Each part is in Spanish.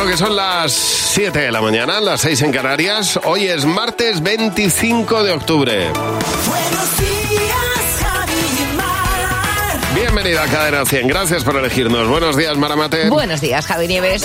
Bueno, que son las 7 de la mañana, las 6 en Canarias. Hoy es martes 25 de octubre. Buenos días, Javi y Mar. Bienvenida a Cadena 100. Gracias por elegirnos. Buenos días, Maramate. Buenos días, Javi Nieves.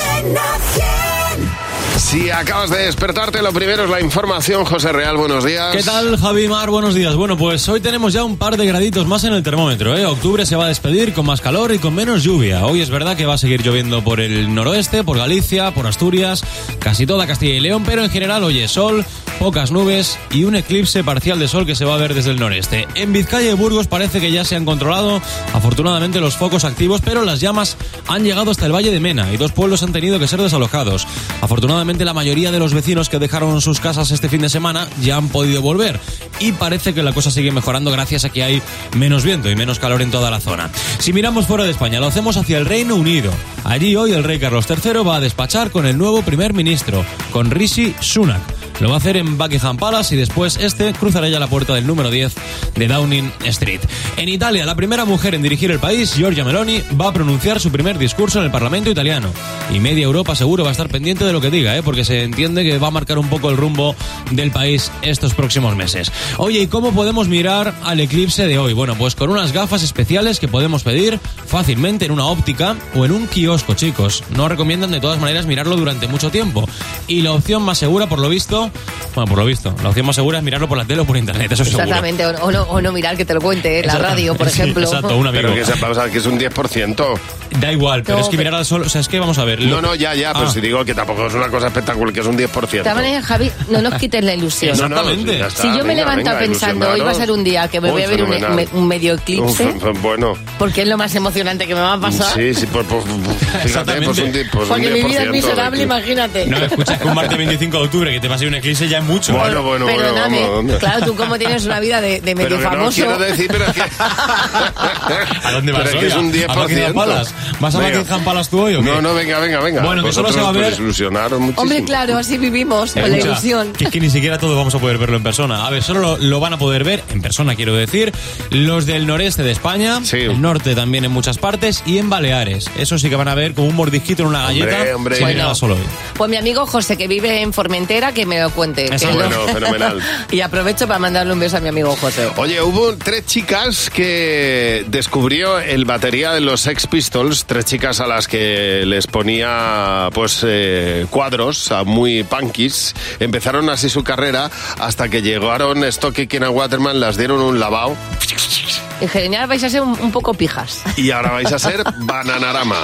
Cadena 100. Si acabas de despertarte, lo primero es la información. José Real, buenos días. ¿Qué tal, Javi Mar? Buenos días. Bueno, pues hoy tenemos ya un par de graditos más en el termómetro. ¿eh? Octubre se va a despedir con más calor y con menos lluvia. Hoy es verdad que va a seguir lloviendo por el noroeste, por Galicia, por Asturias, casi toda Castilla y León, pero en general, oye, sol, pocas nubes y un eclipse parcial de sol que se va a ver desde el noreste. En Vizcaya y Burgos parece que ya se han controlado, afortunadamente, los focos activos, pero las llamas han llegado hasta el Valle de Mena y dos pueblos han tenido que ser desalojados. Afortunadamente, la mayoría de los vecinos que dejaron sus casas este fin de semana ya han podido volver y parece que la cosa sigue mejorando gracias a que hay menos viento y menos calor en toda la zona. Si miramos fuera de España, lo hacemos hacia el Reino Unido. Allí hoy el rey Carlos III va a despachar con el nuevo primer ministro, con Rishi Sunak. Lo va a hacer en Buckingham Palace y después este cruzará ya la puerta del número 10 de Downing Street. En Italia, la primera mujer en dirigir el país, Giorgia Meloni, va a pronunciar su primer discurso en el Parlamento italiano. Y media Europa seguro va a estar pendiente de lo que diga, ¿eh? porque se entiende que va a marcar un poco el rumbo del país estos próximos meses. Oye, ¿y cómo podemos mirar al eclipse de hoy? Bueno, pues con unas gafas especiales que podemos pedir fácilmente en una óptica o en un kiosco, chicos. No recomiendan de todas maneras mirarlo durante mucho tiempo. Y la opción más segura, por lo visto, bueno, por lo visto, la opción más segura es mirarlo por la tele o por internet, eso es seguro. Exactamente, o, no, o no mirar que te lo cuente, en la radio, por Sí, ejemplo. exacto, un amigo. Pero que sepa, o sea, que es un 10%. Da igual, pero No, es que pero- mirar al sol, o sea, es que vamos a ver. No, lo- no, ya, ya, pero Ah. si digo que tampoco es una cosa espectacular, que es un 10%. De todas maneras, Javi, no nos quites la ilusión. No, no, Exactamente. ya está, si yo me venga, levanto venga, pensando, hoy va a ser un día que me voy a ver un, me- un medio eclipse, Uf, bueno, porque es lo más emocionante que me va a pasar. sí, sí, pues, pues, fíjate, Exactamente. pues un, pues un porque mi vida es 10% miserable, de- imagínate. No, escucha, que un martes 25 de octubre que te pase un eclipse ya es mucho. Bueno, bueno, bueno, Perdóname, vamos, vamos. claro, tú como tienes una vida de, de medio Pero que no famoso. quiero decir, pero es que... ¿A dónde vas Pero es que es un 10%. ¿A Buckingham Palace? ¿Vas a. Buckingham Palace tú hoy o qué? No, no, venga, venga, venga. Bueno, que solo se va a ver- ilusionaros muchísimo. Hombre, claro, así vivimos, con la ilusión. Que es que ni siquiera todos vamos a poder verlo en persona. A ver, solo lo, lo van a poder ver en persona, quiero decir, los del noreste de España, Sí. el norte también en muchas partes y en Baleares. Eso sí que van a ver con un mordisquito en una galleta. hombre. Bueno. solo hoy. Pues mi amigo José, que vive en Formentera, que me lo cuente. Eso que bueno, fenomenal. y aprovecho para mandarle un beso a mi amigo José. Oye, hubo tres chicas que descubrió el batería de los Sex Pistols, tres chicas a las que les ponía pues eh, cuadros a muy punkis. Empezaron así su carrera hasta que llegaron Stock y Kena Waterman, las dieron un lavado En general vais a ser un, un poco pijas. y ahora vais a ser Bananarama.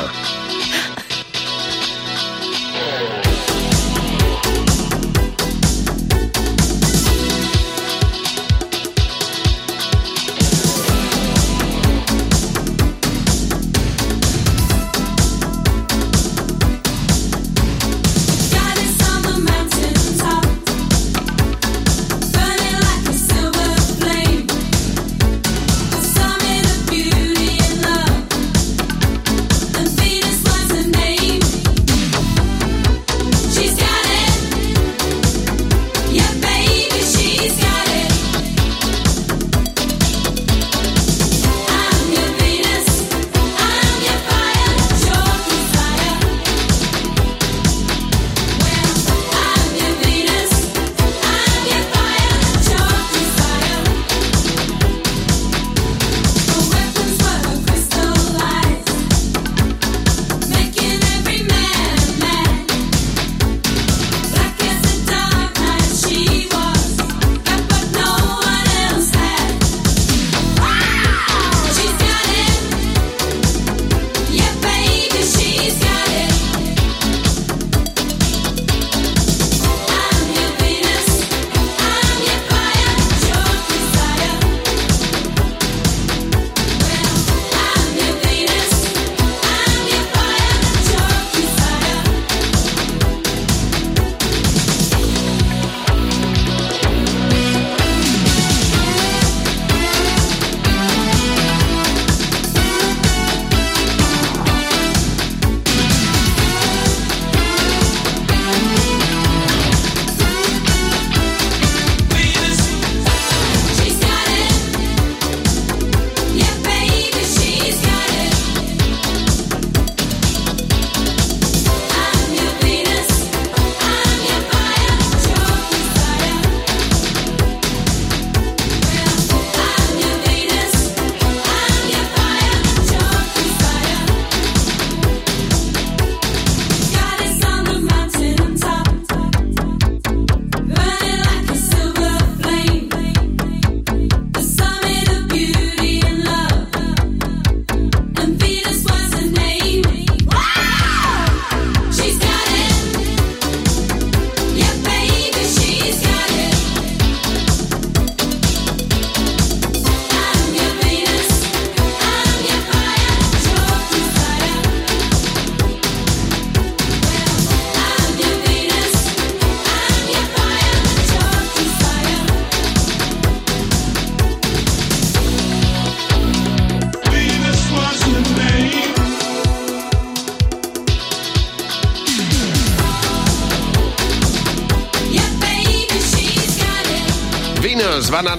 Bienvenidos,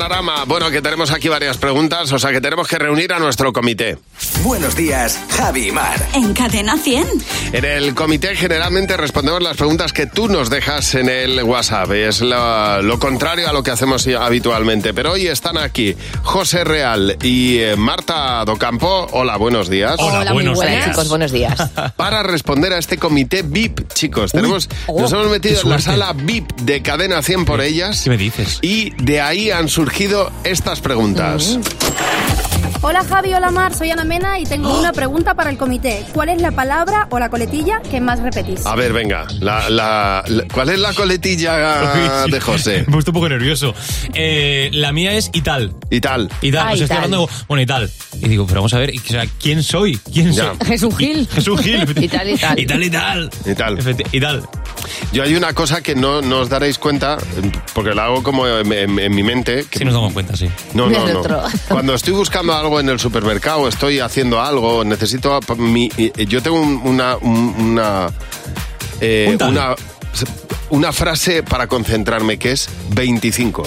Bueno, que tenemos aquí varias preguntas, o sea que tenemos que reunir a nuestro comité. Buenos días, Javi y Mar. En Cadena 100. En el comité generalmente respondemos las preguntas que tú nos dejas en el WhatsApp. Es lo, lo contrario a lo que hacemos habitualmente. Pero hoy están aquí José Real y eh, Marta Docampo. Hola, buenos días. Hola, muy buenos buenas, días. chicos, buenos días. Para responder a este comité VIP, chicos. Tenemos, oh, nos hemos metido en la sala VIP de Cadena 100 por ellas. ¿Qué me dices? Y de ahí han surgido estas preguntas. Hola Javi, hola Mar, soy Ana Mena y tengo una pregunta para el comité. ¿Cuál es la palabra o la coletilla que más repetís? A ver, venga, la, la- la- ¿cuál es la coletilla de José? Me he puesto un poco nervioso. Eh, la mía es y tal. Y tal. Y tal, Ah, os y estoy tal. hablando, bueno, y tal. Y digo, pero vamos a ver, y- o sea, ¿quién soy? ¿Quién Ya. soy? Es un gil. Es un gil. Y tal, y tal. Y tal, y tal. Y tal. Y. Yo hay una cosa que no, no os daréis cuenta, porque la hago como en, en- en mi mente. que- Si nos damos cuenta, sí. No, no, no. Cuando estoy buscando algo en el supermercado, estoy haciendo algo, necesito... Mi, yo tengo un- una... un- una, eh, una una frase para concentrarme que es 25.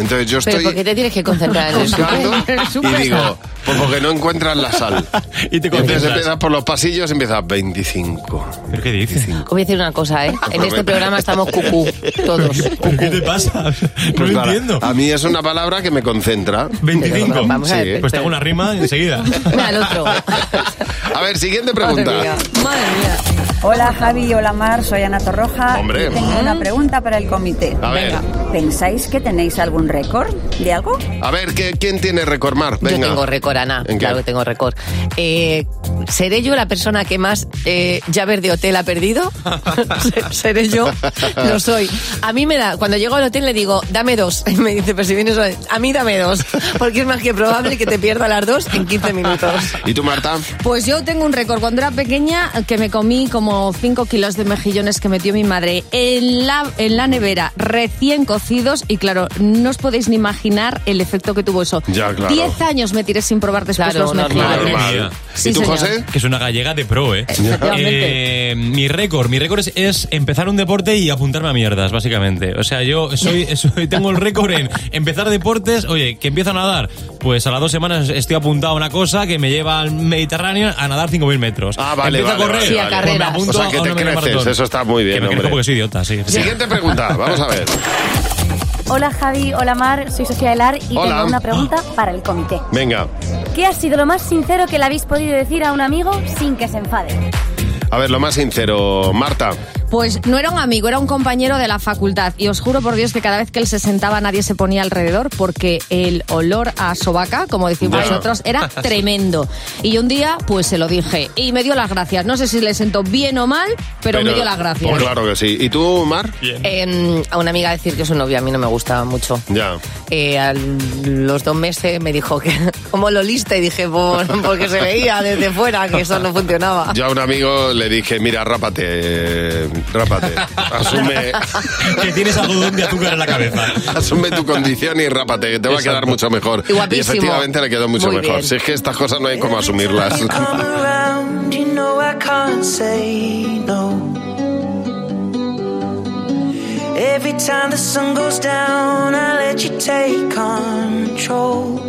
Entonces yo Pero estoy ¿por qué te tienes que concentrar en el buscando y digo, pues porque no encuentras la sal. Y te entonces empiezas por los pasillos y empiezas 25. ¿Pero qué dices? Os voy a decir una cosa, ¿eh? En este programa estamos cucú, todos. ¿Pero qué te pasa? No Pues lo para- entiendo. A mí es una palabra que me concentra. 25. Pero vamos a Sí. ver, Pues te hago una rima enseguida. El otro. A ver, siguiente Madre pregunta. mía, madre mía. Hola Javi, hola Mar, soy Ana Torroja. Hombre. y tengo una pregunta para el comité. A ver, ¿Pensáis que tenéis algún récord de algo? a ver, ¿qué- ¿quién tiene Recordmar? Yo Venga. tengo récord, Ana. ¿En qué? Claro que tengo récord. Eh, ¿Seré yo la persona que más eh, llaves de hotel ha perdido? Se- ¿Seré yo? Lo soy. A mí me da, cuando llego al hotel le digo, dame dos. Y me dice, pero si vienes a mí dame dos. Porque es más que probable que te pierda las dos en 15 minutos. ¿Y tú, Marta? Pues yo tengo un récord. Cuando era pequeña, que me comí como 5 kilos de mejillones que metió mi madre en la, en la nevera, recién cocidos. Y claro, no os podéis ni imaginar el efecto que tuvo eso. Ya, claro. 10 años me tiré sin probar después Claro, los. Sí, ¿Y tú, señor. José? Que es una gallega de pro, ¿eh? Efectivamente. Eh, mi récord, mi récord es, es empezar un deporte y apuntarme a mierdas, básicamente. O sea, yo soy, soy tengo el récord en empezar deportes, oye, que empiezo a nadar. Pues a las dos semanas estoy apuntado a una cosa que me lleva al Mediterráneo a nadar 5.000 metros. Ah, vale, Empiezo vale, a correr, vale, Sí, a vale. carreras. pues me apunto O sea, que a te una media creces, maratón. eso está muy bien, Que me hombre. crezco porque soy idiota, sí. Siguiente pregunta, vamos a ver. Hola Javi, hola Mar, soy Sofía Elar y Hola. tengo una pregunta para el comité. Venga, ¿Qué ha sido lo más sincero que le habéis podido decir a un amigo sin que se enfade? a ver, lo más sincero, Marta. Pues no era un amigo, era un compañero de la facultad. Y os juro por Dios que cada vez que él se sentaba nadie se ponía alrededor porque el olor a sobaca, como decimos Ya. nosotros, era tremendo. Y un día pues se lo dije y me dio las gracias. No sé si le sentó bien o mal, pero, me dio las gracias. Pues claro que sí. ¿Y tú, Mar? Eh, a una amiga decir que su novio a mí no me gustaba mucho. Ya. Eh, a los dos meses me dijo que como lo lista y dije por, porque se veía desde fuera que eso no funcionaba. Yo a un amigo le dije, mira, rápate, eh, rápate. Asume, que tienes algodón de azúcar en la cabeza. asume tu condición y rápate, que te va a quedar mucho mejor. Y efectivamente le quedó mucho Muy mejor. bien. Si es que estas cosas no hay como asumirlas. Come around, you know I can't say no. Every time the sun goes down, I let you take control.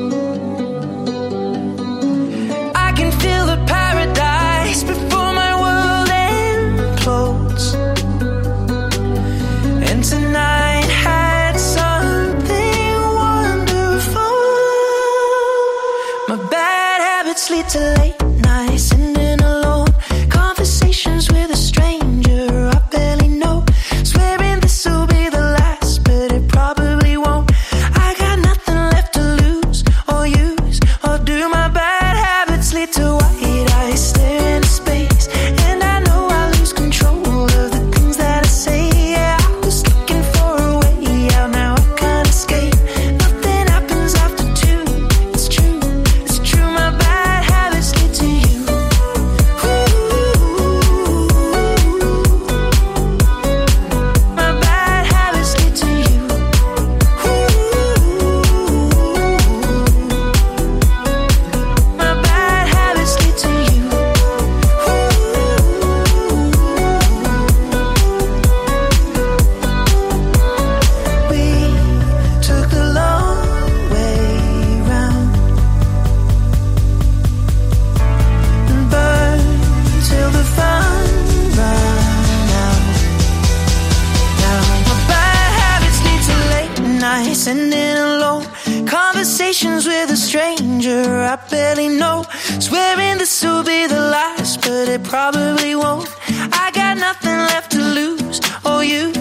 conversations with a stranger I barely know. Swearing this will be the last, but it probably won't. I got nothing left to lose oh, or use.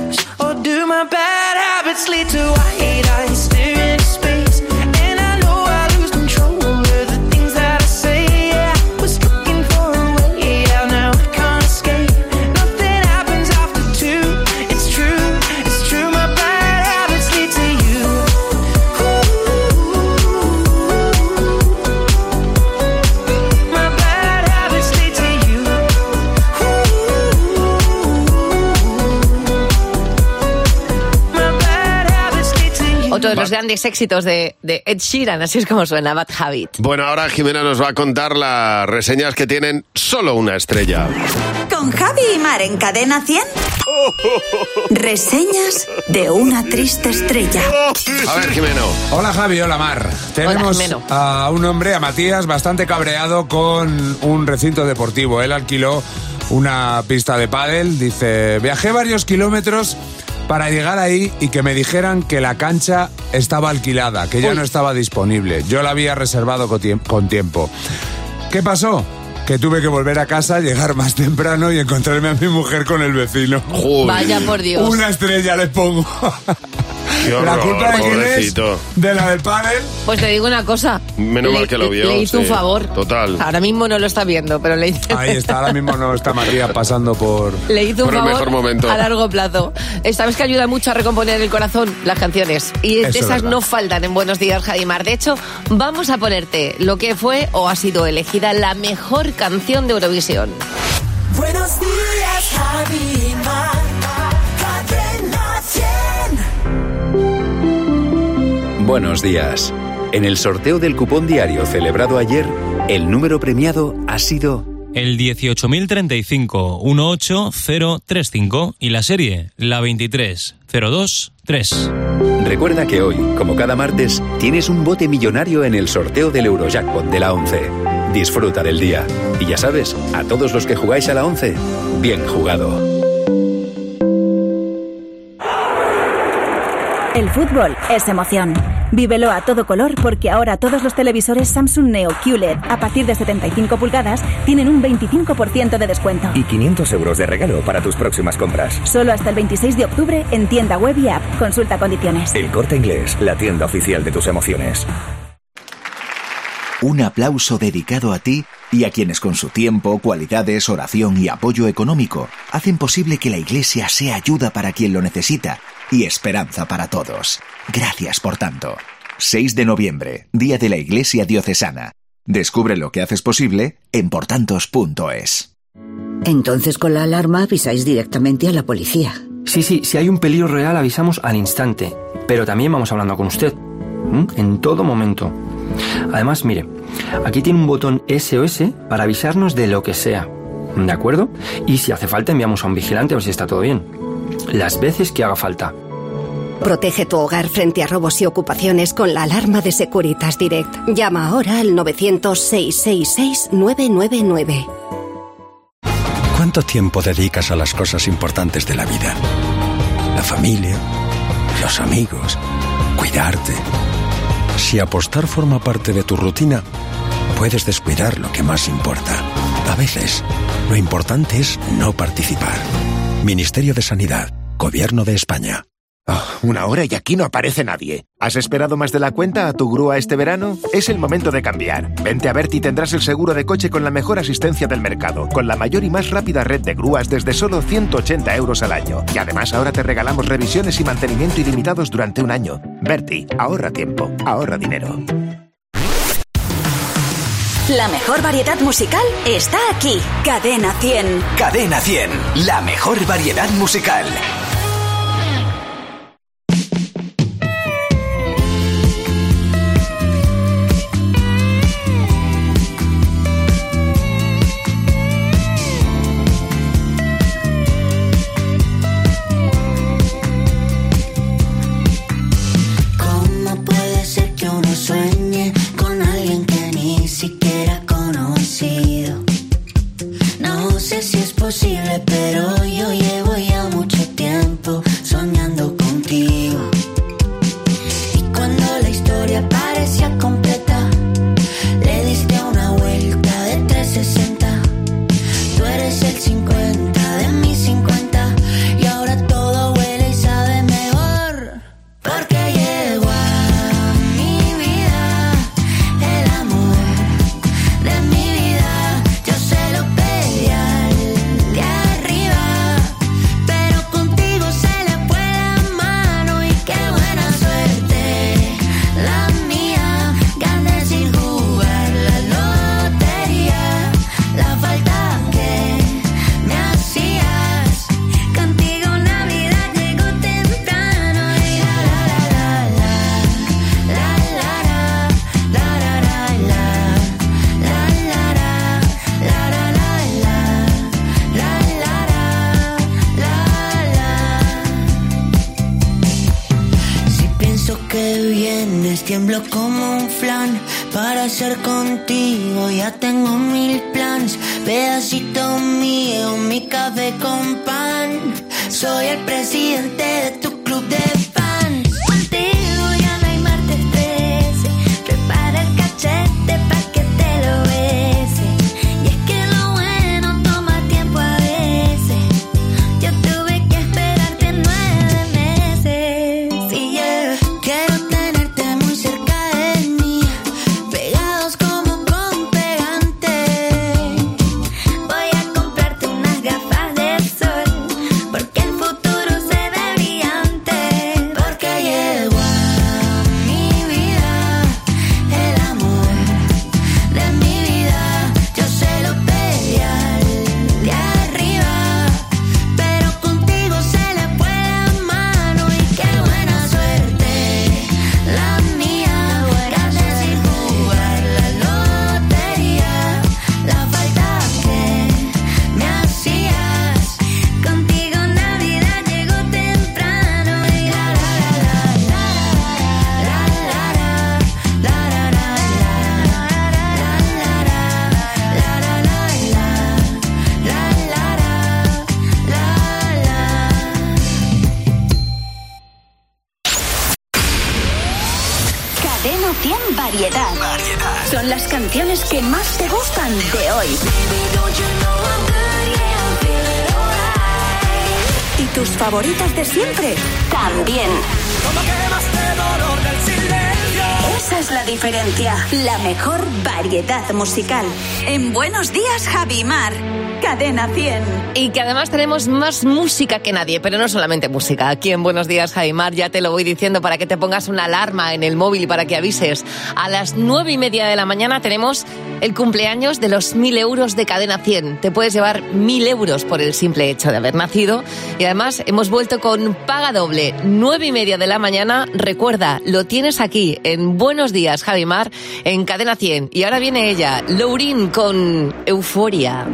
De los grandes éxitos de, de Ed Sheeran, así es como suena, Bad Habit. Bueno, ahora Jimena nos va a contar las reseñas que tienen solo una estrella. Con Javi y Mar en Cadena 100. Reseñas de una triste estrella. A ver, Jimeno. Hola Javi, hola Mar. Tenemos Jimeno. a un hombre, a Matías, bastante cabreado con un recinto deportivo. Él alquiló una pista de pádel. Dice, viajé varios kilómetros para llegar ahí y que me dijeran que la cancha estaba alquilada, que ya no estaba disponible. Yo la había reservado con tiemp- con tiempo. ¿Qué pasó? Que tuve que volver a casa, llegar más temprano y encontrarme a mi mujer con el vecino. Joder. Vaya por Dios. Una estrella le pongo. Qué ¿La horror, culpa de quién es? ¿De la del pádel? Pues te digo una cosa. Menos Le- mal que lo vio, Le hizo un favor. Total. Ahora mismo no lo está viendo, pero le hizo, Ahí está, ahora mismo no está Matías pasando por... le hizo un Por el favor mejor momento. a largo plazo. Sabes que ayuda mucho a recomponer el corazón las canciones. Y esas verdad. no faltan en Buenos Días, Jadimar. De hecho, vamos a ponerte lo que fue o ha sido elegida la mejor canción de Eurovisión. Buenos días, Javi Mar. Buenos días. En el sorteo del cupón diario celebrado ayer, el número premiado ha sido El 18.035-18035 y la serie, la 23023. Recuerda que hoy, como cada martes, tienes un bote millonario en el sorteo del Eurojackpot de la 11. Disfruta del día. Y ya sabes, a todos los que jugáis a la 11, bien jugado. El fútbol es emoción. Vívelo a todo color porque ahora todos los televisores Samsung Neo QLED a partir de 75 pulgadas tienen un 25% de descuento. Y 500 euros de regalo para tus próximas compras. Solo hasta el 26 de octubre en tienda web y app. Consulta condiciones. El Corte Inglés, la tienda oficial de tus emociones. Un aplauso dedicado a ti y a quienes con su tiempo, cualidades, oración y apoyo económico hacen posible que la Iglesia sea ayuda para quien lo necesita y esperanza para todos. Gracias por tanto. 6 de noviembre, Día de la Iglesia Diocesana. Descubre lo que haces posible en portantos.es. Entonces con la alarma avisáis directamente a la policía. Sí, sí, si hay un peligro real avisamos al instante, pero también vamos hablando con usted, ¿m? en todo momento. Además, mire, aquí tiene un botón SOS para avisarnos de lo que sea, ¿de acuerdo? Y si hace falta enviamos a un vigilante a ver si está todo bien. Las veces que haga falta. Protege tu hogar frente a robos y ocupaciones con la alarma de Securitas Direct. Llama ahora al 900-666-999. ¿Cuánto tiempo dedicas a las cosas importantes de la vida? La familia, los amigos, cuidarte. Si apostar forma parte de tu rutina, puedes descuidar lo que más importa. A veces, lo importante es no participar. Ministerio de Sanidad, Gobierno de España. Ah, una hora y aquí no aparece nadie. ¿Has esperado más de la cuenta a tu grúa este verano? Es el momento de cambiar. Vente a Berti y tendrás el seguro de coche con la mejor asistencia del mercado, con la mayor y más rápida red de grúas desde solo 180 euros al año. Y además ahora te regalamos revisiones y mantenimiento ilimitados durante un año. Berti, ahorra tiempo, ahorra dinero. La mejor variedad musical está aquí. Cadena 100. Cadena 100, la mejor variedad musical. Como un flan. Para ser contigo ya tengo mil plans. Pedacito mío, mi café con pan. Soy el presidente de tu tus favoritas de siempre también. Esa es la diferencia. La mejor variedad musical. En Buenos Días, Javi Mar. Cadena 100. Y que además tenemos más música que nadie, pero no solamente música. Aquí en Buenos Días, Jaimar, ya te lo voy diciendo para que te pongas una alarma en el móvil y para que avises. A las nueve y media de la mañana tenemos el cumpleaños de los mil euros de Cadena 100. Te puedes llevar mil euros por el simple hecho de haber nacido. Y además hemos vuelto con paga doble. Nueve y media de la mañana. Recuerda, lo tienes aquí en Buenos Días, Javimar, en Cadena 100. Y ahora viene ella, Laurin, con Euforia.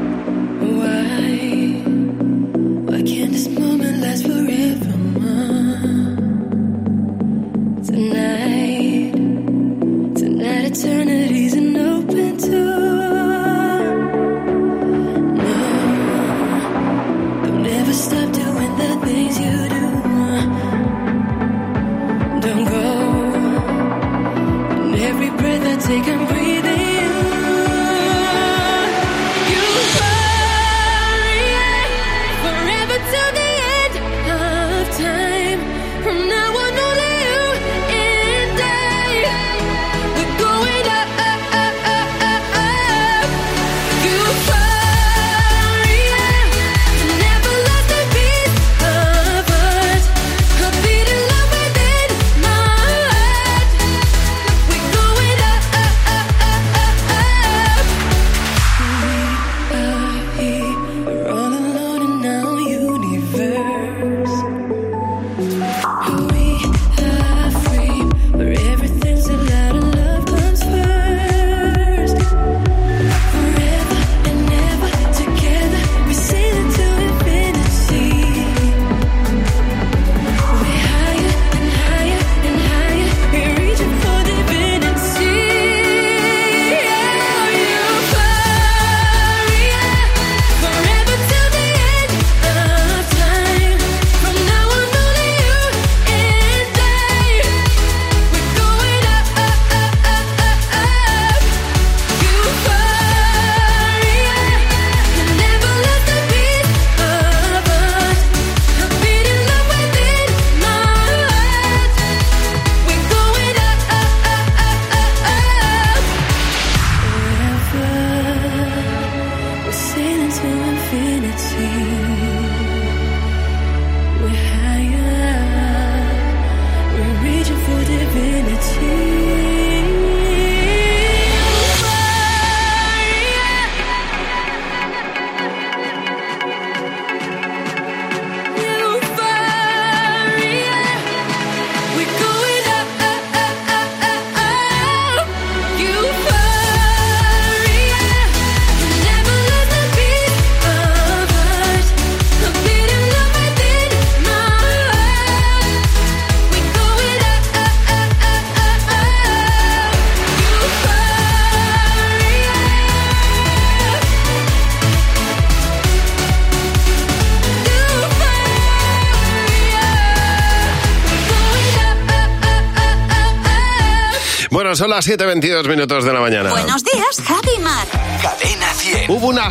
Las 7.22 minutos de la mañana. Buenos días, Javi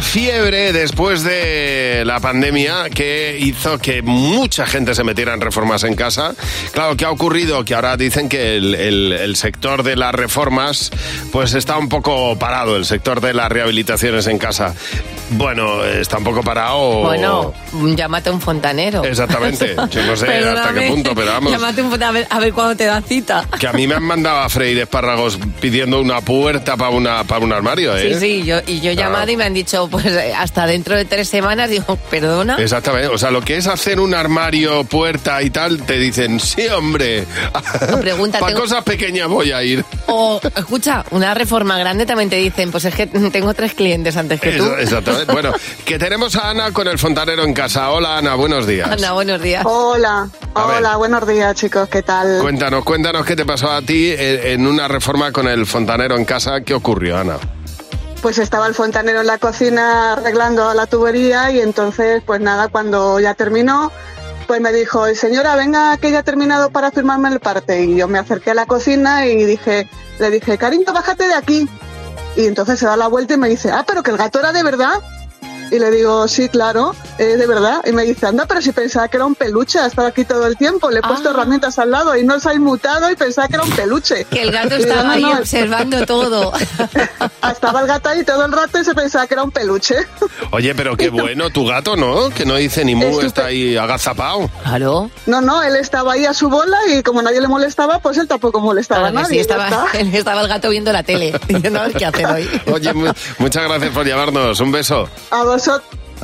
100. Hubo una fiebre después de la pandemia que hizo que mucha gente se metiera en reformas en casa. Claro, ¿qué ha ocurrido? Que ahora dicen que el, el- el sector de las reformas pues está un poco parado, el sector de las rehabilitaciones en casa. Bueno, está un poco parado. Bueno, llámate a un fontanero. Exactamente. Yo no sé hasta qué Perdóname. punto, pero vamos. Llámate a un fontanero a ver, a ver cuándo te da cita. Que a mí me han mandado a freír espárragos pidiendo una puerta para una para un armario, ¿eh? Sí, sí, yo, y yo he Claro. llamado y me han dicho, pues eh, hasta dentro de tres semanas, digo, perdona. Exactamente, o sea, lo que es hacer un armario, puerta y tal, te dicen, sí, hombre, pregunta, para tengo- cosas pequeñas voy a ir. O, escucha, una reforma grande también te dicen, pues es que tengo tres clientes antes que tú. Eso- exactamente. Bueno, que tenemos a Ana con el fontanero en casa. Hola, Ana, buenos días. Ana, buenos días. Hola, A ver. hola, buenos días chicos, ¿qué tal? Cuéntanos, cuéntanos qué te pasó a ti en en una reforma con el fontanero en casa. ¿Qué ocurrió, Ana? Pues estaba el fontanero en la cocina arreglando la tubería y entonces, pues nada, cuando ya terminó, pues me dijo, señora, venga que ya terminado para firmarme el parte. Y yo me acerqué a la cocina y dije, le dije, cariño, bájate de aquí. Y entonces se da la vuelta y me dice, ah, pero que el gato era de verdad. Y le digo, sí, claro, eh, de verdad. Y me dice, anda, pero si pensaba que era un peluche, ha estado aquí todo el tiempo. Le he puesto herramientas al lado y no se ha inmutado y pensaba que era un peluche. Que el gato estaba "No, ahí no, observando todo. Estaba el gato ahí todo el rato y se pensaba que era un peluche. Oye, pero qué bueno tu gato, ¿no? Que no dice ni mu, está ahí agazapado. Claro. No, no, él estaba ahí a su bola y como nadie le molestaba, pues él tampoco molestaba a Claro que nadie. sí, estaba, estaba el gato viendo la tele, diciendo a ver qué hacer hoy. Oye, mu- muchas gracias por llamarnos. Un beso. A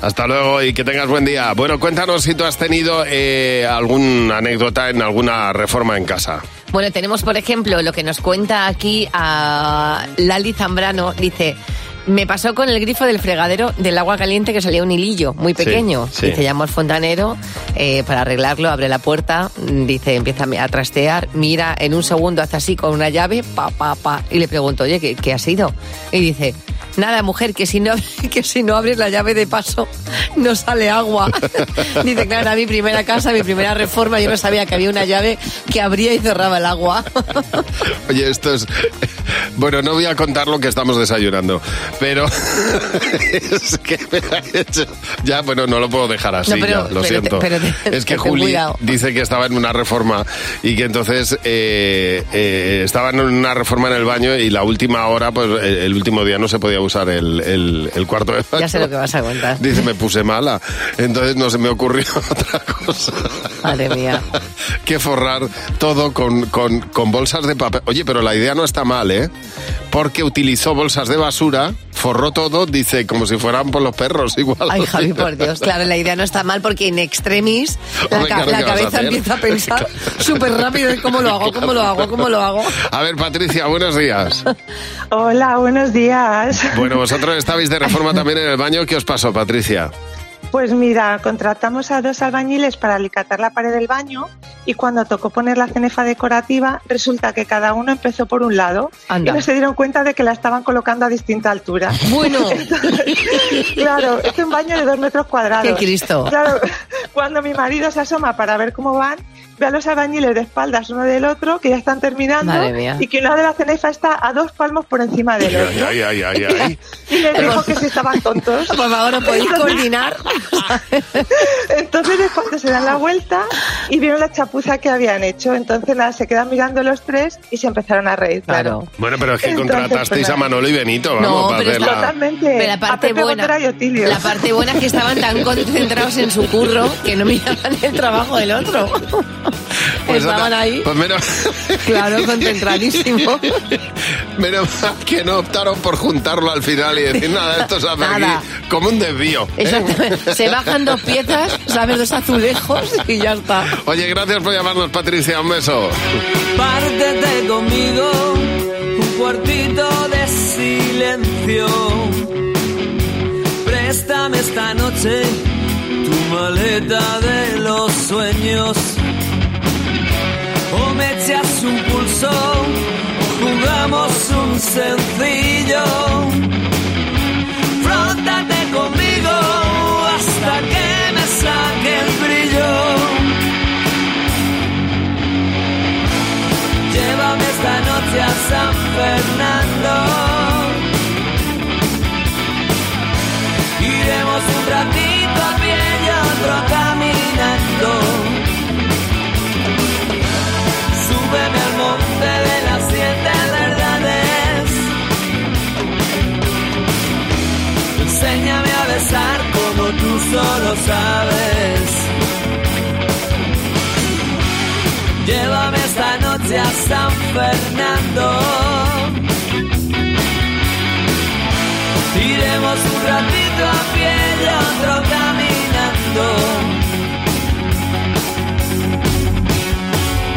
Hasta luego y que tengas buen día. Bueno, cuéntanos si tú has tenido eh, alguna anécdota en alguna reforma en casa. Bueno, tenemos, por ejemplo, lo que nos cuenta aquí a Lali Zambrano. Dice, me pasó con el grifo del fregadero del agua caliente que salía un hilillo muy Sí, pequeño. sí. Dice, llamo al fontanero eh, para arreglarlo, abre la puerta, dice, empieza a trastear, mira, en un segundo hace así con una llave, pa, pa, pa, y le pregunto, oye, ¿qué, qué ha sido? Y dice... Nada, mujer, que si, no, que si no abres la llave de paso no sale agua. Dice, claro, era mi primera casa, mi primera reforma, yo no sabía que había una llave que abría y cerraba el agua. Oye, esto es... Bueno, no voy a contar lo que estamos desayunando, pero es que me ha hecho... Ya, bueno, no lo puedo dejar así, No, pero- ya, lo pero te- siento. pero te- es que Juli cuidado. dice que estaba en una reforma y que entonces eh, eh, estaba en una reforma en el baño y la última hora, pues el último día no se podía usar el, el- el cuarto de baño. Ya sé lo que vas a contar. Dice, me puse mala. Entonces no se me ocurrió otra cosa. Madre mía. que forrar todo con, con- con bolsas de papel. Oye, pero la idea no está mal, ¿eh? Porque utilizó bolsas de basura, forró todo, dice, como si fueran por los perros, igual. Ay, Javi, por Dios. Claro, la idea no está mal porque en extremis la, Hombre, ca- claro, la ¿qué vas a cabeza hacer? empieza a pensar súper rápido en cómo lo hago, cómo lo hago, cómo lo hago. A ver, Patricia, buenos días. Hola, buenos días. Bueno, vosotros estabais de reforma también en el baño. ¿Qué os pasó, Patricia? Pues mira, contratamos a dos albañiles para alicatar la pared del baño y cuando tocó poner la cenefa decorativa, resulta que cada uno empezó por un lado Anda. y no se dieron cuenta de que la estaban colocando a distinta altura. Bueno. claro, es un baño de dos metros cuadrados. ¡Qué Cristo! Claro, cuando mi marido se asoma para ver cómo van, ve a los albañiles de espaldas uno del otro que ya están terminando Madre mía. y que uno de la cenefa está a dos palmos por encima del otro. Ay, ay, ay, ay. Y les dijo que si estaban tontos. Por favor, ¿os podéis coordinar? Entonces es cuando se dan la vuelta y vieron la chapuza que habían hecho. Entonces nada, se quedan mirando los tres y se empezaron a reír, claro. Bueno, pero es que Entonces, contratasteis pues, a Manolo y Benito, vamos, No, para pero Totalmente. Pero la parte buena, la parte buena es que estaban tan concentrados en su curro que no miraban el trabajo del otro. Pues estaban anda, ahí, Pues menos, claro, concentradísimos. menos mal que no optaron por juntarlo al final y decir, nada, esto se hace Nada. aquí como un desvío. ¿eh? Exactamente. Se bajan dos piezas, ¿sabes? Dos azulejos y ya está. Oye, gracias por llamarnos, Patricia. Un beso. Pártete conmigo, un cuartito de silencio. Préstame esta noche tu maleta de los sueños. Me echas un pulso, jugamos un sencillo. Frótate conmigo hasta que me saque el brillo. Llévame esta noche a San lo sabes. Llévame esta noche a San Fernando. Iremos un ratito a pie y otro caminando.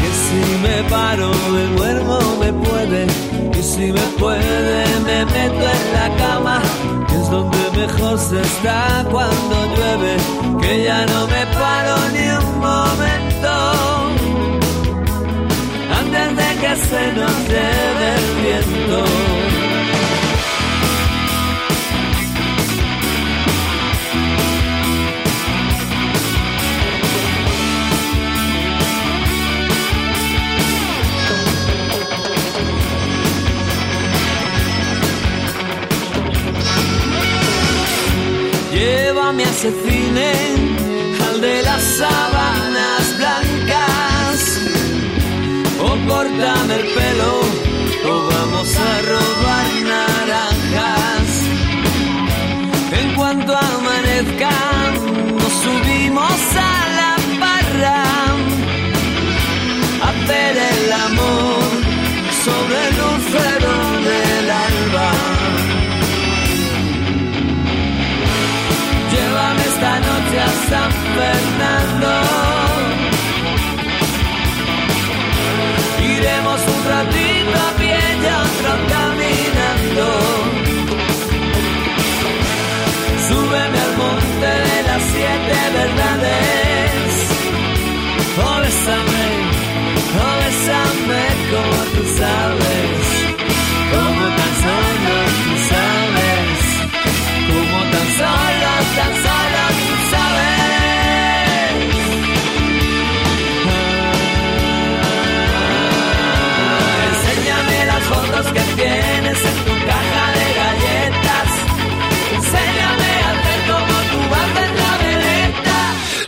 Que si me paro, me duermo, me puede. Si me puede, me meto en la cama. Que es donde mejor se está cuando llueve. Que ya no me paro ni un momento. Antes de que se nos lleve el viento. Llévame a ese cine, al de las sábanas blancas. O córtame el pelo, o vamos a robar naranjas. En cuanto amanezca, nos subimos a la barra. A hacer el amor sobre el lucero del alba. Esta noche a San Fernando. Iremos un ratito a pie y otro caminando. Súbeme al monte de las siete verdades. Oh, bésame, oh, bésame como tú sabes. Como tan solo tú sabes.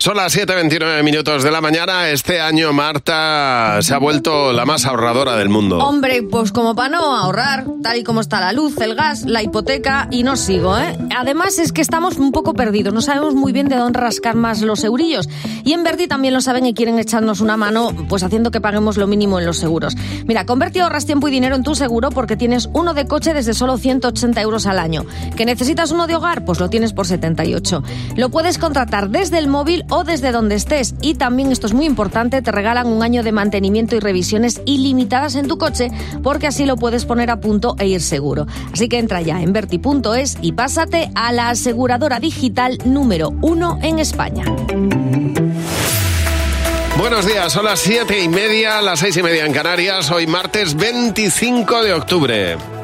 Son las 7.29 minutos de la mañana. Este año Marta se ha vuelto la más ahorradora del mundo. Hombre, pues como para no ahorrar, tal y como está la luz, el gas, la hipoteca, y no sigo, ¿eh? Además es que estamos un poco perdidos, no sabemos muy bien de dónde rascar más los eurillos. Y en Verti también lo saben y quieren echarnos una mano, pues haciendo que paguemos lo mínimo en los seguros. Mira, con Verti ahorras tiempo y dinero en tu seguro porque tienes uno de coche desde solo 180 euros al año. ¿Que necesitas uno de hogar? Pues lo tienes por 78. Lo puedes contratar desde el móvil o desde donde estés. Y también, esto es muy importante, te regalan un año de mantenimiento y revisiones ilimitadas en tu coche porque así lo puedes poner a punto e ir seguro. Así que entra ya en verti.es y pásate a la aseguradora digital número uno en España. Buenos días, son las siete y media, las seis y media en Canarias, hoy martes 25 de octubre.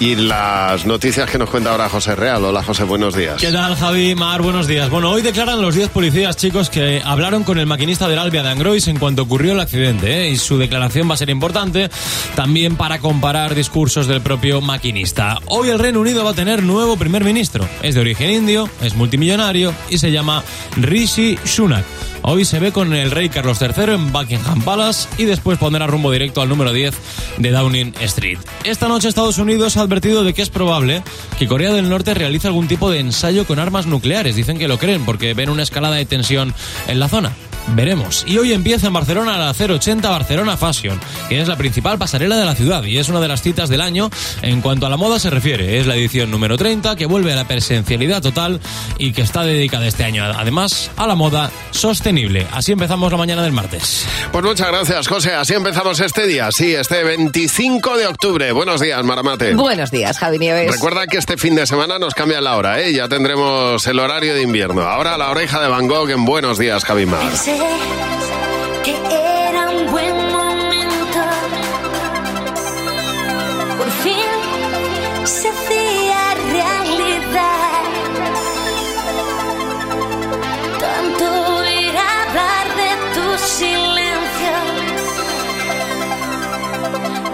Y las noticias que nos cuenta ahora José Real. Hola José, buenos días. ¿Qué tal, Javi? Mar, buenos días. Bueno, hoy declaran los 10 policías, chicos, que hablaron con el maquinista del Albia de Angrois en cuanto ocurrió el accidente. ¿eh? Y su declaración va a ser importante también para comparar discursos del propio maquinista. Hoy el Reino Unido va a tener nuevo primer ministro. Es de origen indio, es multimillonario y se llama Rishi Sunak. Hoy se ve con el rey Carlos III en Buckingham Palace y después pondrá rumbo directo al número 10 de Downing Street. Esta noche Estados Unidos ha advertido de que es probable que Corea del Norte realice algún tipo de ensayo con armas nucleares. Dicen que lo creen porque ven una escalada de tensión en la zona. Veremos. Y hoy empieza en Barcelona la 080 Barcelona Fashion, que es la principal pasarela de la ciudad y es una de las citas del año en cuanto a la moda se refiere. Es la edición número 30 que vuelve a la presencialidad total y que está dedicada este año además a la moda sostenible. Así empezamos la mañana del martes. Pues muchas gracias, José. Así empezamos este día, sí, este 25 de octubre. Buenos días, Maramate. Buenos días, Javi Nieves. Recuerda que este fin de semana nos cambia la hora, ¿eh? Ya tendremos el horario de invierno. Ahora la oreja de Van Gogh en Buenos días, Javi Mar. Pensé que era un buen momento. Por fin se hacía realidad. Tanto oír hablar de tu silencio.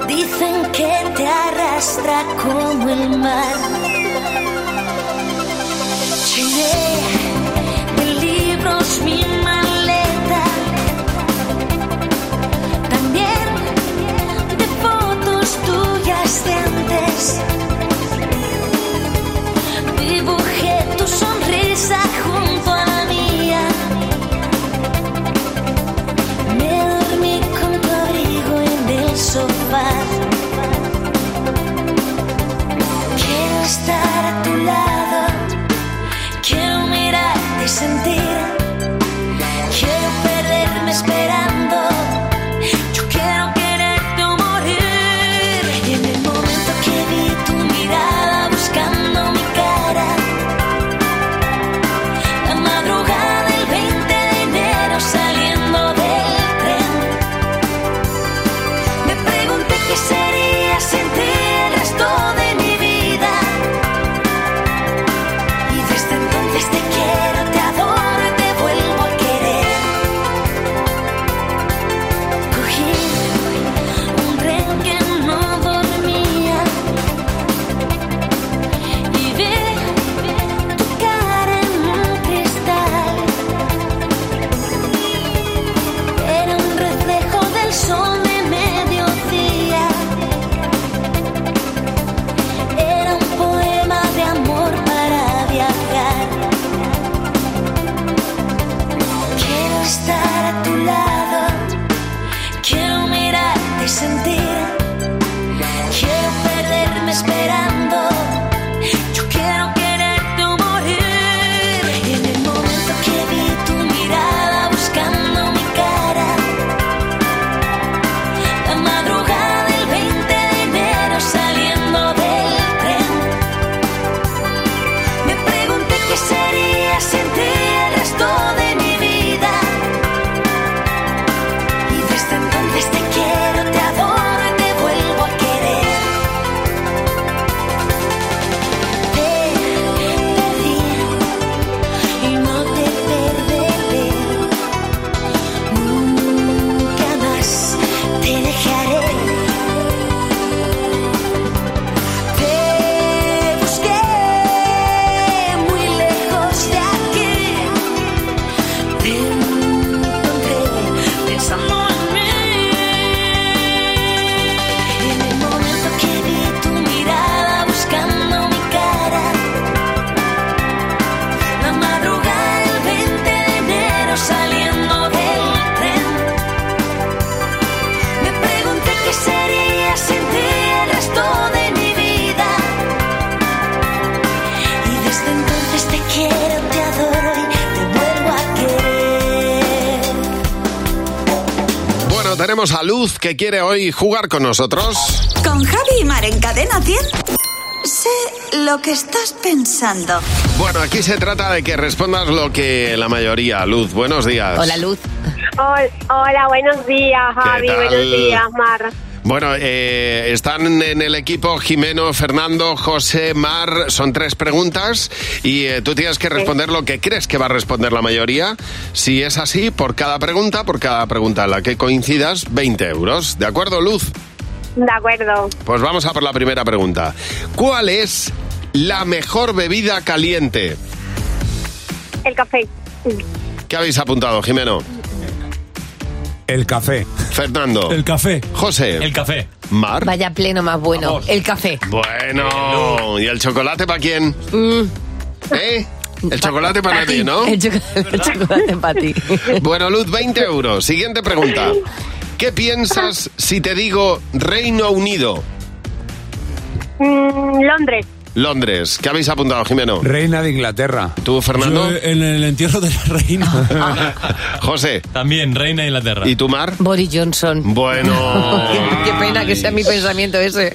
Dicen que te arrastra como el mar. dientes. Dibujé tu sonrisa junto a la mía. Me dormí con tu abrigo en el sofá. Quiero estar a tu lado. Que quiere hoy jugar con nosotros. Con Javi y Mar en Cadena 100. Sé lo que estás pensando. Bueno, aquí se trata de que respondas lo que la mayoría. Luz, buenos días. Hola, Luz. Hol- Hola, buenos días, Javi. tal? Buenos días, Mar. Bueno, eh, están en el equipo Jimeno, Fernando, José, Mar. Son tres preguntas y eh, tú tienes que responder lo que crees que va a responder la mayoría. Si es así, por cada pregunta, por cada pregunta en la que coincidas, 20 euros. ¿De acuerdo, Luz? De acuerdo. Pues vamos a por la primera pregunta. ¿Cuál es la mejor bebida caliente? El café. ¿Qué habéis apuntado, Jimeno? El café. Fernando. El café. José. El café. Mar. Vaya pleno más bueno. El café. Bueno, ¿y el chocolate para quién? Mm, ¿Eh? El chocolate para pa' ti. ¿no? El chocolate para ti. Bueno, Luz, 20 euros. Siguiente pregunta. ¿Qué piensas si te digo Reino Unido? Mm, Londres. Londres. ¿Qué habéis apuntado, Jimeno? Reina de Inglaterra. ¿Tú, Fernando? Yo, en el entierro de la reina. José. También, reina de Inglaterra. ¿Y tú, Mar? Boris Johnson. Bueno. Qué pena que sea mi pensamiento ese.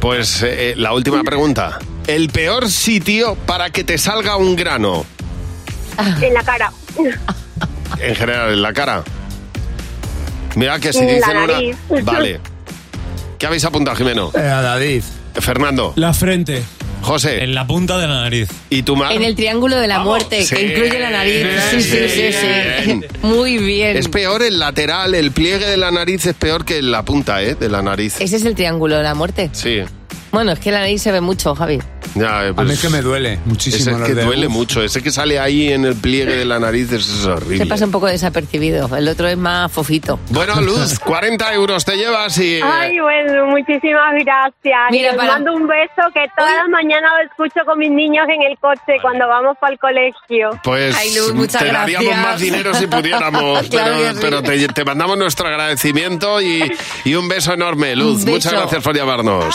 Pues eh, la última pregunta. El peor sitio para que te salga un grano. En la cara. En general, en la cara. Mira que si la dicen una... Vale. ¿Qué habéis apuntado, Jimeno? Eh, a David. Fernando. La frente. José. En la punta de la nariz. ¿Y tú, Mar? En el triángulo de la muerte, Sí. que incluye la nariz. Sí, sí, sí, sí. Muy bien. Es peor el lateral, el pliegue de la nariz es peor que la punta, ¿eh? De la nariz. Ese es el triángulo de la muerte. Sí. Bueno, es que la nariz se ve mucho, Javi. Ya, eh, A mí es que me duele muchísimo. Ese es que dedos. duele mucho. Ese que sale ahí en el pliegue de la nariz es horrible. Se pasa un poco desapercibido. El otro es más fofito. Bueno, Luz, 40 euros te llevas y... eh, Ay, bueno, muchísimas gracias. Mira, y les para- mando un beso que todas las mañanas lo escucho con mis niños en el coche cuando vamos para el colegio. Pues Ay, Luz, muchas te daríamos gracias. más dinero si pudiéramos, Claro pero, sí. pero te, te mandamos nuestro agradecimiento y, y un beso enorme, Luz. Un Muchas beso. gracias por llamarnos.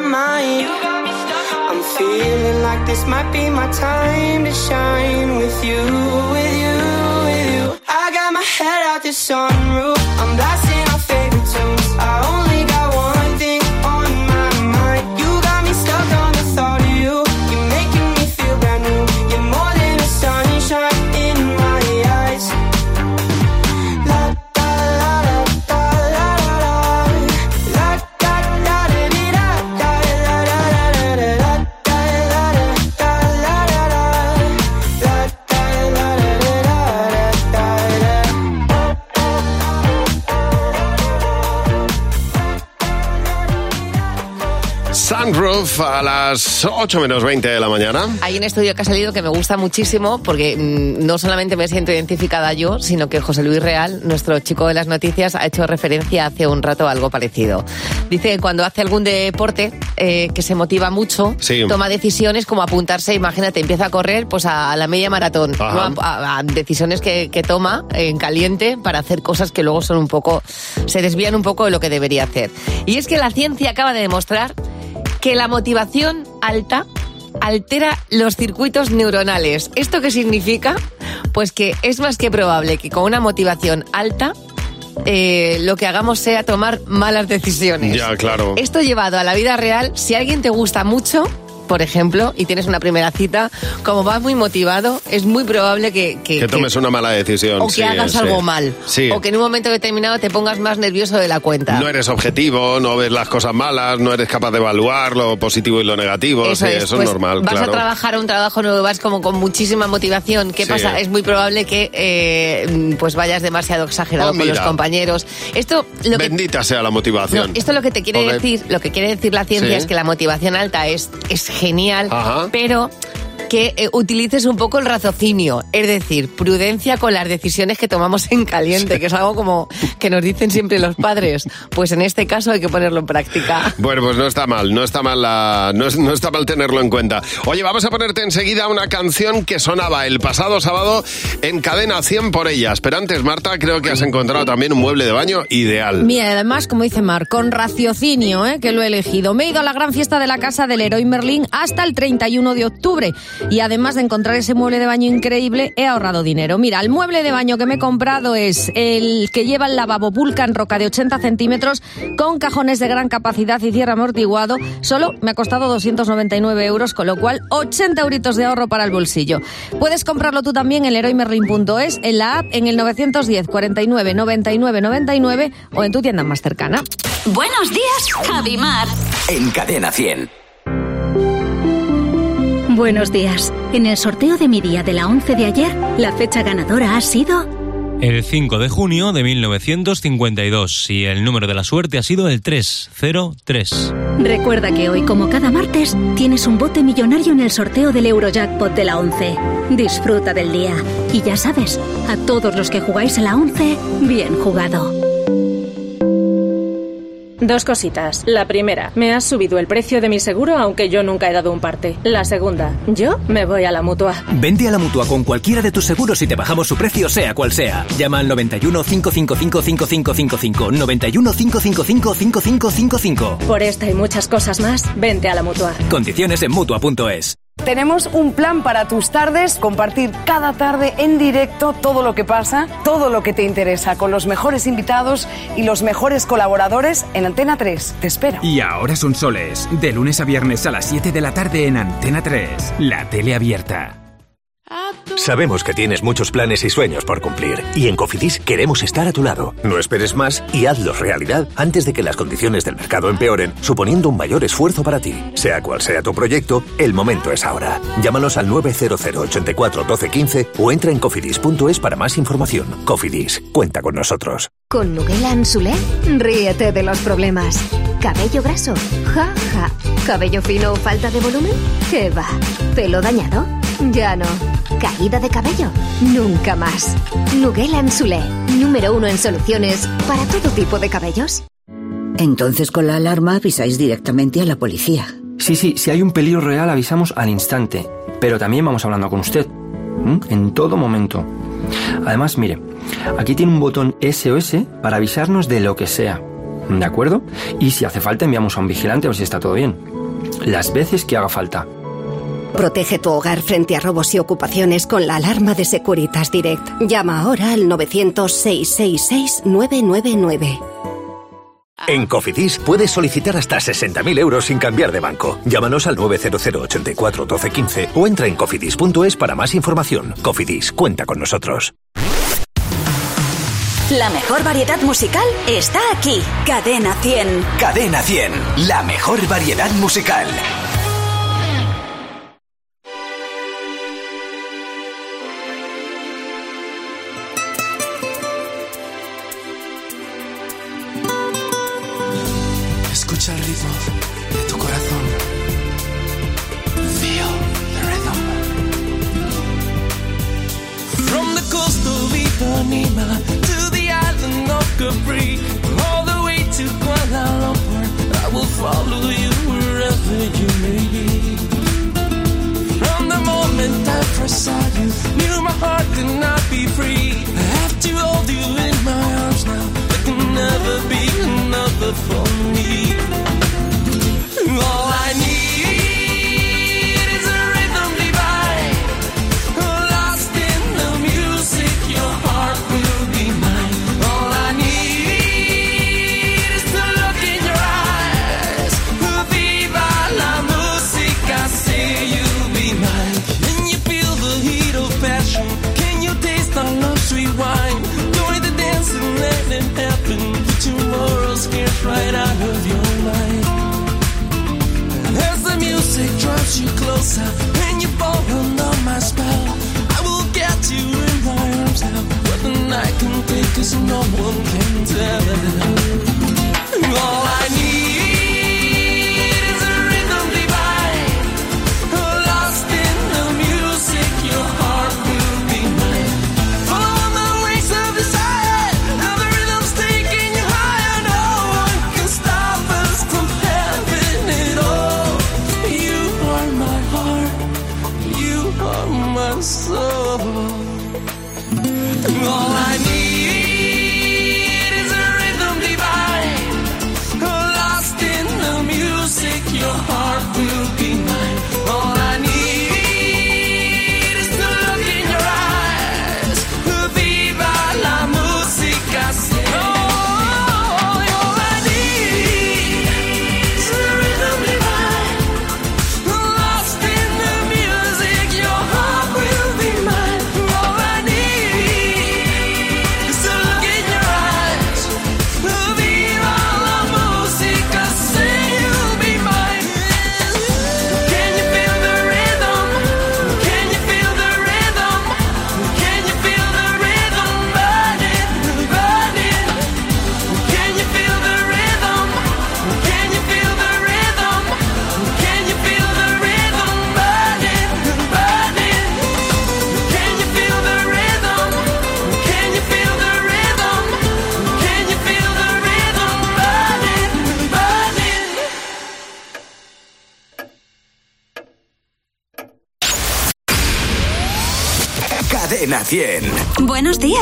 My mind. I'm feeling like this might be my time to shine with you, with you, with you. I got my head out the sunroof. A las 8 menos 20 de la mañana. Hay un estudio que ha salido que me gusta muchísimo porque mm, no solamente me siento identificada yo, sino que José Luis Real, nuestro chico de las noticias, ha hecho referencia hace un rato a algo parecido. Dice que cuando hace algún deporte eh, que se motiva mucho, Sí. toma decisiones como apuntarse, imagínate, empieza a correr pues a, a la media maratón. ¿no? a, a- a decisiones que, que toma en caliente para hacer cosas que luego son un poco, se desvían un poco de lo que debería hacer. Y es que la ciencia acaba de demostrar que la motivación alta altera los circuitos neuronales. ¿Esto qué significa? Pues que es más que probable que con una motivación alta eh, lo que hagamos sea tomar malas decisiones. Ya, claro. Esto llevado a la vida real, si alguien te gusta mucho, por ejemplo, y tienes una primera cita, como vas muy motivado, es muy probable que... Que, Que tomes una mala decisión. o que sí, hagas sí. algo mal. Sí. O que en un momento determinado te pongas más nervioso de la cuenta. No eres objetivo, no ves las cosas malas, no eres capaz de evaluar lo positivo y lo negativo. Eso sí, es, eso pues, es normal, Vas claro. a trabajar un trabajo nuevo, vas como con muchísima motivación. ¿Qué pasa? Es muy probable que eh, pues vayas demasiado exagerado Oh, con los compañeros. Esto lo Bendita sea la motivación. no, esto lo que te quiere decir, lo que quiere decir la ciencia es que la motivación alta es, es genial, Ajá. pero que eh, utilices un poco el raciocinio, es decir, prudencia con las decisiones que tomamos en caliente, que es algo como que nos dicen siempre los padres. Pues en este caso hay que ponerlo en práctica. Bueno, pues no está mal, no está mal, la- no, es- no está mal tenerlo en cuenta. Oye, vamos a ponerte enseguida una canción que sonaba el pasado sábado en cadena 100 por ellas. Pero antes, Marta, creo que has encontrado también un mueble de baño ideal. Mira, además, como dice Mar, con raciocinio, ¿eh? que lo he elegido. Me he ido a la gran fiesta de la casa del héroe Merlín hasta el 31 de octubre. Y además de encontrar ese mueble de baño increíble, he ahorrado dinero. Mira, el mueble de baño que me he comprado es el que lleva el lavabo Vulcan Roca de 80 centímetros con cajones de gran capacidad y cierre amortiguado. Solo me ha costado 299 euros, con lo cual 80 euritos de ahorro para el bolsillo. Puedes comprarlo tú también en leroymerlin.es, en la app, en el 910 49 99 99 o en tu tienda más cercana. Buenos días, Javi Mar. En Cadena 100. Buenos días. En el sorteo de mi día de la 11 de ayer, la fecha ganadora ha sido El 5 de junio de 1952 y el número de la suerte ha sido el 303. Recuerda que hoy, como cada martes, tienes un bote millonario en el sorteo del Eurojackpot de la 11. Disfruta del día. Y ya sabes, a todos los que jugáis a la 11, bien jugado. Dos cositas. La primera, me has subido el precio de mi seguro aunque yo nunca he dado un parte. La segunda, yo me voy a la mutua. Vente a la mutua con cualquiera de tus seguros y te bajamos su precio, sea cual sea. Llama al 91 555 5555. 91 555 5555. Por esta y muchas cosas más, vente a la mutua. Condiciones en mutua.es. Tenemos un plan para tus tardes, compartir cada tarde en directo todo lo que pasa, todo lo que te interesa, con los mejores invitados y los mejores colaboradores en Antena 3. Te espero. Y ahora son soles, de lunes a viernes a las 7 de la tarde en Antena 3, la tele abierta. Sabemos que tienes muchos planes y sueños por cumplir y en Cofidis queremos estar a tu lado. No esperes más y hazlos realidad antes de que las condiciones del mercado empeoren, suponiendo un mayor esfuerzo para ti. Sea cual sea tu proyecto, el momento es ahora. Llámanos al 900 84 12 15 o entra en cofidis.es para más información. Cofidis, cuenta con nosotros. Con Nugela Ansulé, ríete de los problemas. ¿Cabello graso? Ja, ja. ¿Cabello fino o falta de volumen? ¿Qué va? ¿Pelo dañado? Ya no. ¿Caída de cabello? Nunca más. Nugela Ansulé, número uno en soluciones para todo tipo de cabellos. Entonces con la alarma avisáis directamente a la policía. Sí, sí, si hay un peligro real avisamos al instante, pero también vamos hablando con usted, en todo momento. Además, mire, aquí tiene un botón SOS para avisarnos de lo que sea, ¿de acuerdo? Y si hace falta enviamos a un vigilante a ver si está todo bien. Las veces que haga falta. Protege tu hogar frente a robos y ocupaciones con la alarma de Securitas Direct. Llama ahora al 900-666-999. En Cofidis puedes solicitar hasta 60.000 euros sin cambiar de banco. Llámanos al 900 84 12 15 o entra en cofidis.es para más información. Cofidis, cuenta con nosotros. La mejor variedad musical está aquí. Cadena 100. Cadena 100, la mejor variedad musical. escucha el ritmo de tu corazón. Feel the rhythm. From the coast of Ipanema to the island of Capri, all the way to Kuala Lumpur, I will follow you wherever you may be. From the moment I first saw you, knew my heart could not be free. I have to hold you in my arms now. Never be another for me. All I need right out of your mind. As the music draws you closer and you fall under my spell, I will get you in my arms now. What the night can take, cause no one can tell. All I need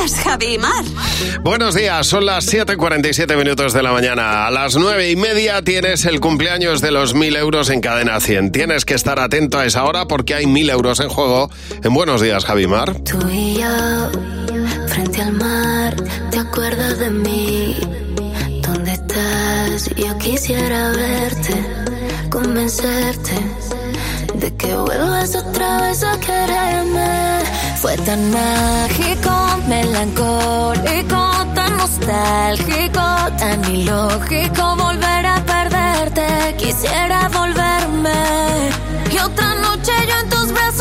días, Javi y Mar. Buenos días, son las 7.47 minutos de la mañana. A las nueve y media tienes el cumpleaños de los 1000 euros en cadena 100. Tienes que estar atento a esa hora porque hay 1000 euros en juego. En Buenos días, Javimar. Tú y yo, frente al mar, ¿te acuerdas de mí? ¿Dónde estás? Yo quisiera verte, convencerte de que vuelvas otra vez a quererme. Fue tan mágico, melancólico, tan nostálgico, tan ilógico volver a perderte. Quisiera volverme y otra noche yo en tus brazos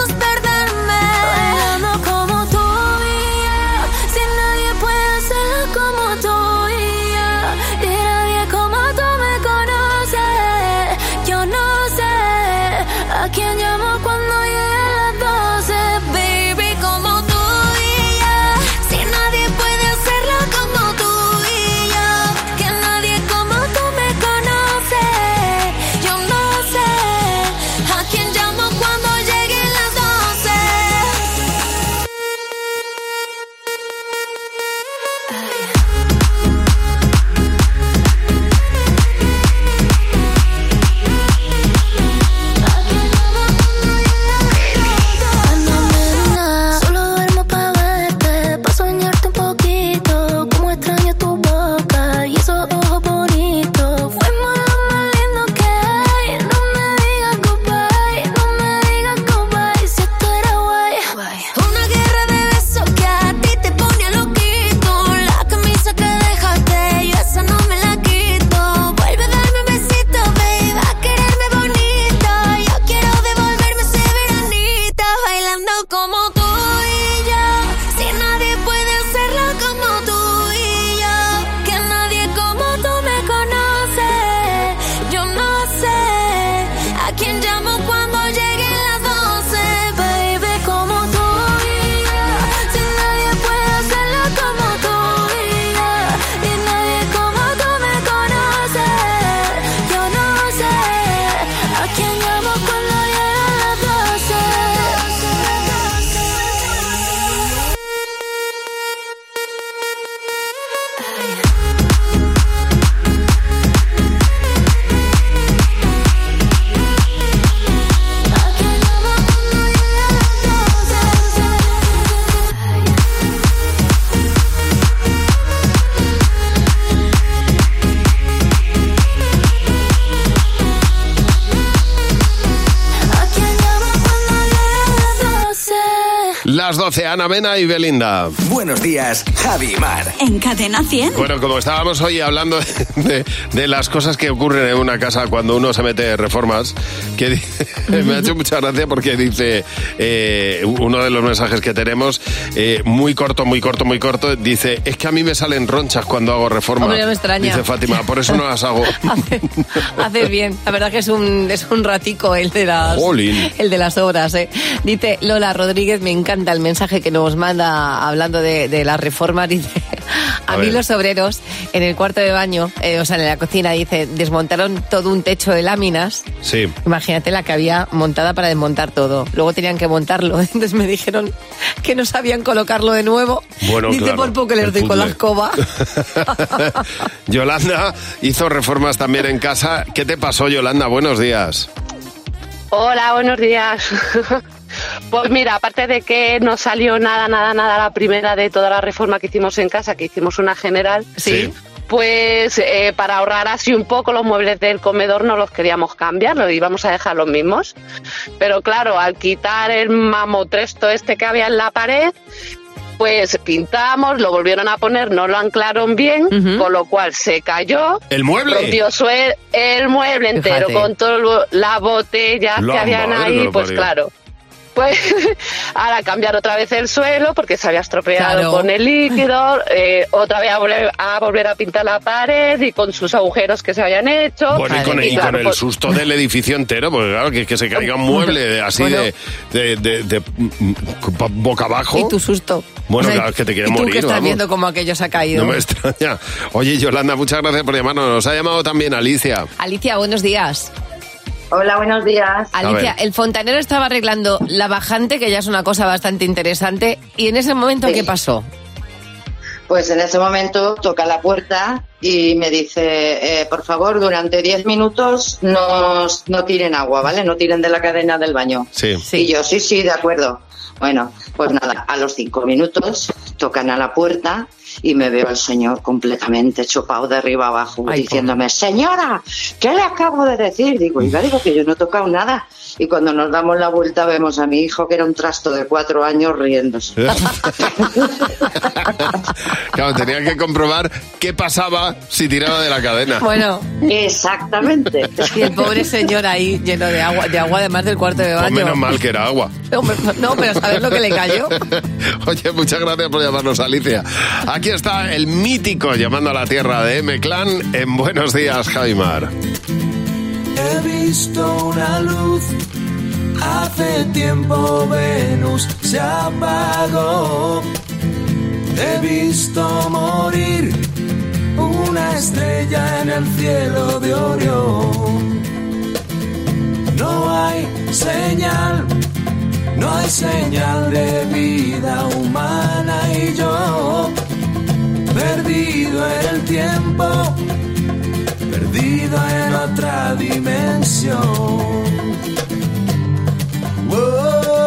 Las 12, Ana Mena y Belinda. Buenos días, Javi y Mar. En Cadena 100. Bueno, como estábamos hoy hablando de, de las cosas que ocurren en una casa cuando uno se mete reformas, que me ha hecho mucha gracia porque dice eh, uno de los mensajes que tenemos, eh, muy corto, muy corto, muy corto, dice, es que a mí me salen ronchas cuando hago reforma. Hombre, no me extraña. Dice Fátima, por eso no las hago. Haces bien. La verdad que es un, es un ratico el de las, Jolín. el de las obras. ¿eh? Dice Lola Rodríguez, me encanta el mensaje que nos manda hablando de, de la reforma. Dice, a, A mí ver. los obreros en el cuarto de baño, eh, o sea, en la cocina, dice, desmontaron todo un techo de láminas. Sí. Imagínate la que había montada para desmontar todo. Luego tenían que montarlo. Entonces me dijeron que no sabían colocarlo de nuevo. Bueno, Dice claro, por poco les el doy con la escoba. Yolanda hizo reformas también en casa. ¿Qué te pasó, Yolanda? Buenos días. Hola, buenos días. Pues mira, aparte de que no salió nada, nada, nada la primera de toda la reforma que hicimos en casa, que hicimos una general, Sí. pues eh, para ahorrar así un poco los muebles del comedor no los queríamos cambiar, los íbamos a dejar los mismos. Pero claro, al quitar el mamotresto este que había en la pared, pues pintamos, lo volvieron a poner, no lo anclaron bien, con lo cual se cayó. ¿El mueble? Rompió sue- el mueble entero Fíjate. con todas las botellas La que habían ahí, pues parió. claro. Pues ahora cambiar otra vez el suelo porque se había estropeado Claro. con el líquido, eh, otra vez a volver, a volver a pintar la pared y con sus agujeros que se habían hecho. Bueno, y con, y claro, con el pues- susto del edificio entero, porque claro, que, que se caiga un mueble así Bueno. de, de, de- de- mm, boca abajo. Y tu susto. Bueno, O sea, claro, es que te quieres morir, que estás vamos. viendo cómo aquello se ha caído. No me extraña. Oye, Yolanda, muchas gracias por llamarnos. Nos ha llamado también Alicia. Alicia, buenos días. Hola, buenos días. Alicia, el fontanero estaba arreglando la bajante, que ya es una cosa bastante interesante, y en ese momento, ¿qué pasó? Pues en ese momento toca la puerta y me dice, eh, por favor, durante 10 minutos no, no tiren agua, ¿vale? No tiren de la cadena del baño. Sí. Y yo, sí, sí, de acuerdo. Bueno, pues nada, a los cinco minutos tocan a la puerta y me veo al señor completamente chupado de arriba abajo diciéndome, señora, ¿qué le acabo de decir? Digo, oiga, digo que yo no he tocado nada. Y cuando nos damos la vuelta vemos a mi hijo que era un trasto de cuatro años riéndose. Claro, tenía que comprobar qué pasaba si tiraba de la cadena. Bueno. Exactamente. Y el pobre señor ahí lleno de agua, de agua además del cuarto de Pues baño. menos mal que era agua. Hombre, No, pero ¿sabes lo que le cayó? Oye, muchas gracias por llamarnos, Alicia. Aquí está el mítico llamando a la tierra de M-Clan en Buenos Días, Jaimar. He visto una luz, hace tiempo Venus se apagó. He visto morir una estrella en el cielo de Orión. No hay señal, no hay señal de vida humana y yo, perdido en el tiempo, perdido en otra dimensión. Soy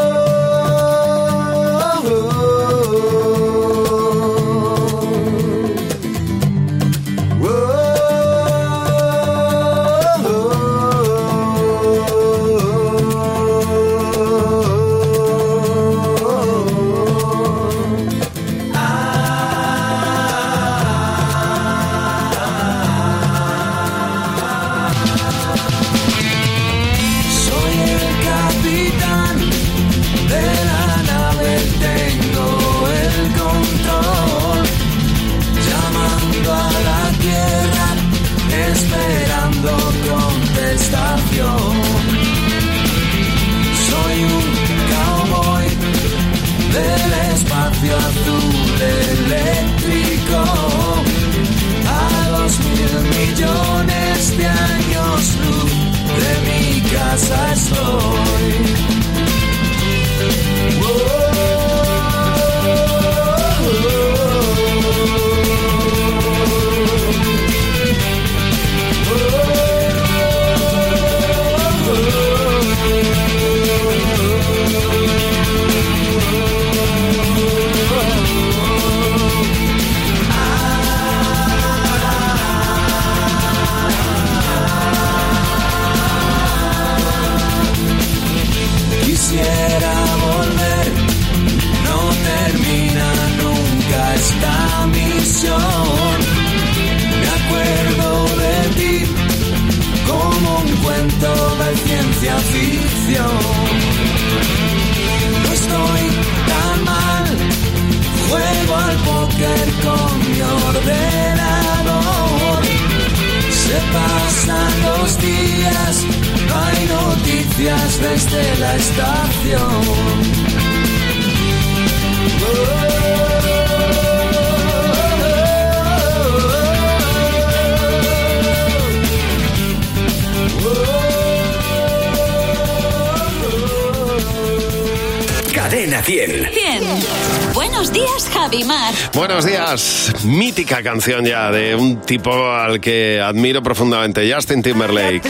Cadena 100. 100. Buenos días, Javi Mar. Buenos días, mítica canción ya de un tipo al que admiro profundamente, Justin Timberlake.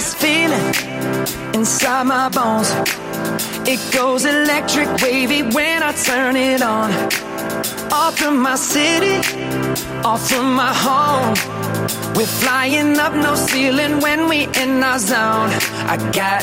Inside my bones. It goes electric wavy when I turn it on. Off from my city, off from my home. We're flying up no ceiling when we in our zone. I got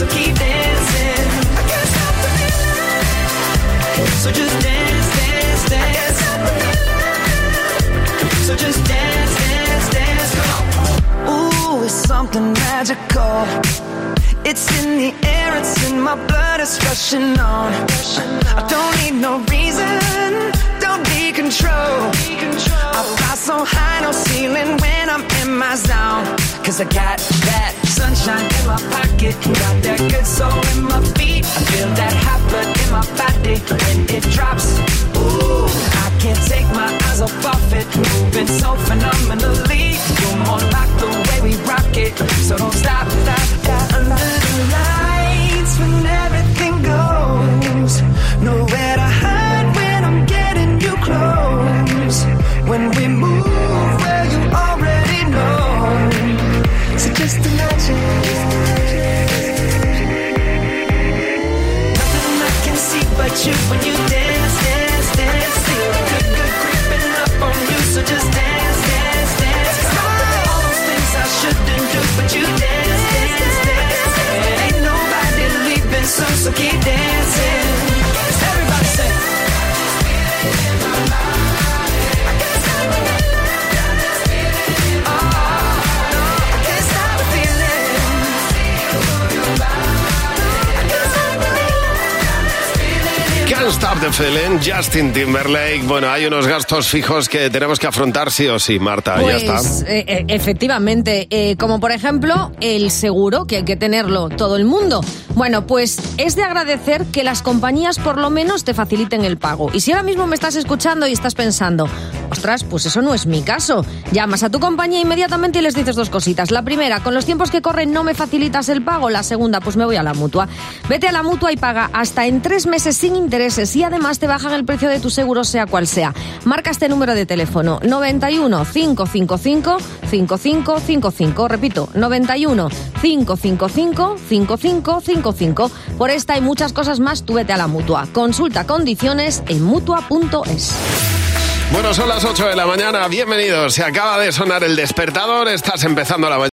So keep dancing. I can't stop the feeling. So just dance, dance, dance. So just dance, dance, dance. Ooh, it's something magical. It's in the air, it's in my blood, it's rushing on. I don't need no reason, don't be control. I fly so high, no ceiling when I'm in my zone. Cause I got that sunshine in my pocket, got that good soul in my feet. I feel that hot blood in my Justin Timberlake. Bueno, hay unos gastos fijos que tenemos que afrontar sí o sí, Marta, Pues, ya está. eh, eh, efectivamente, eh, como por ejemplo el seguro, que hay que tenerlo todo el mundo. Bueno, pues es de agradecer que las compañías por lo menos te faciliten el pago. Y si ahora mismo me estás escuchando y estás pensando, ostras, pues eso no es mi caso, llamas a tu compañía inmediatamente y les dices dos cositas. La primera, con los tiempos que corren no me facilitas el pago. La segunda, pues me voy a la mutua. Vete a la mutua y paga hasta en tres meses sin intereses y además te bajan el precio de tu seguro, sea cual sea. Marca este número de teléfono 91 555 5555. Repito, 91 555 5555. Por esta y muchas cosas más, tú vete a la mutua. Consulta condiciones en mutua.es. Bueno, son las 8 de la mañana, bienvenidos. Se acaba de sonar el despertador, estás empezando la mañana.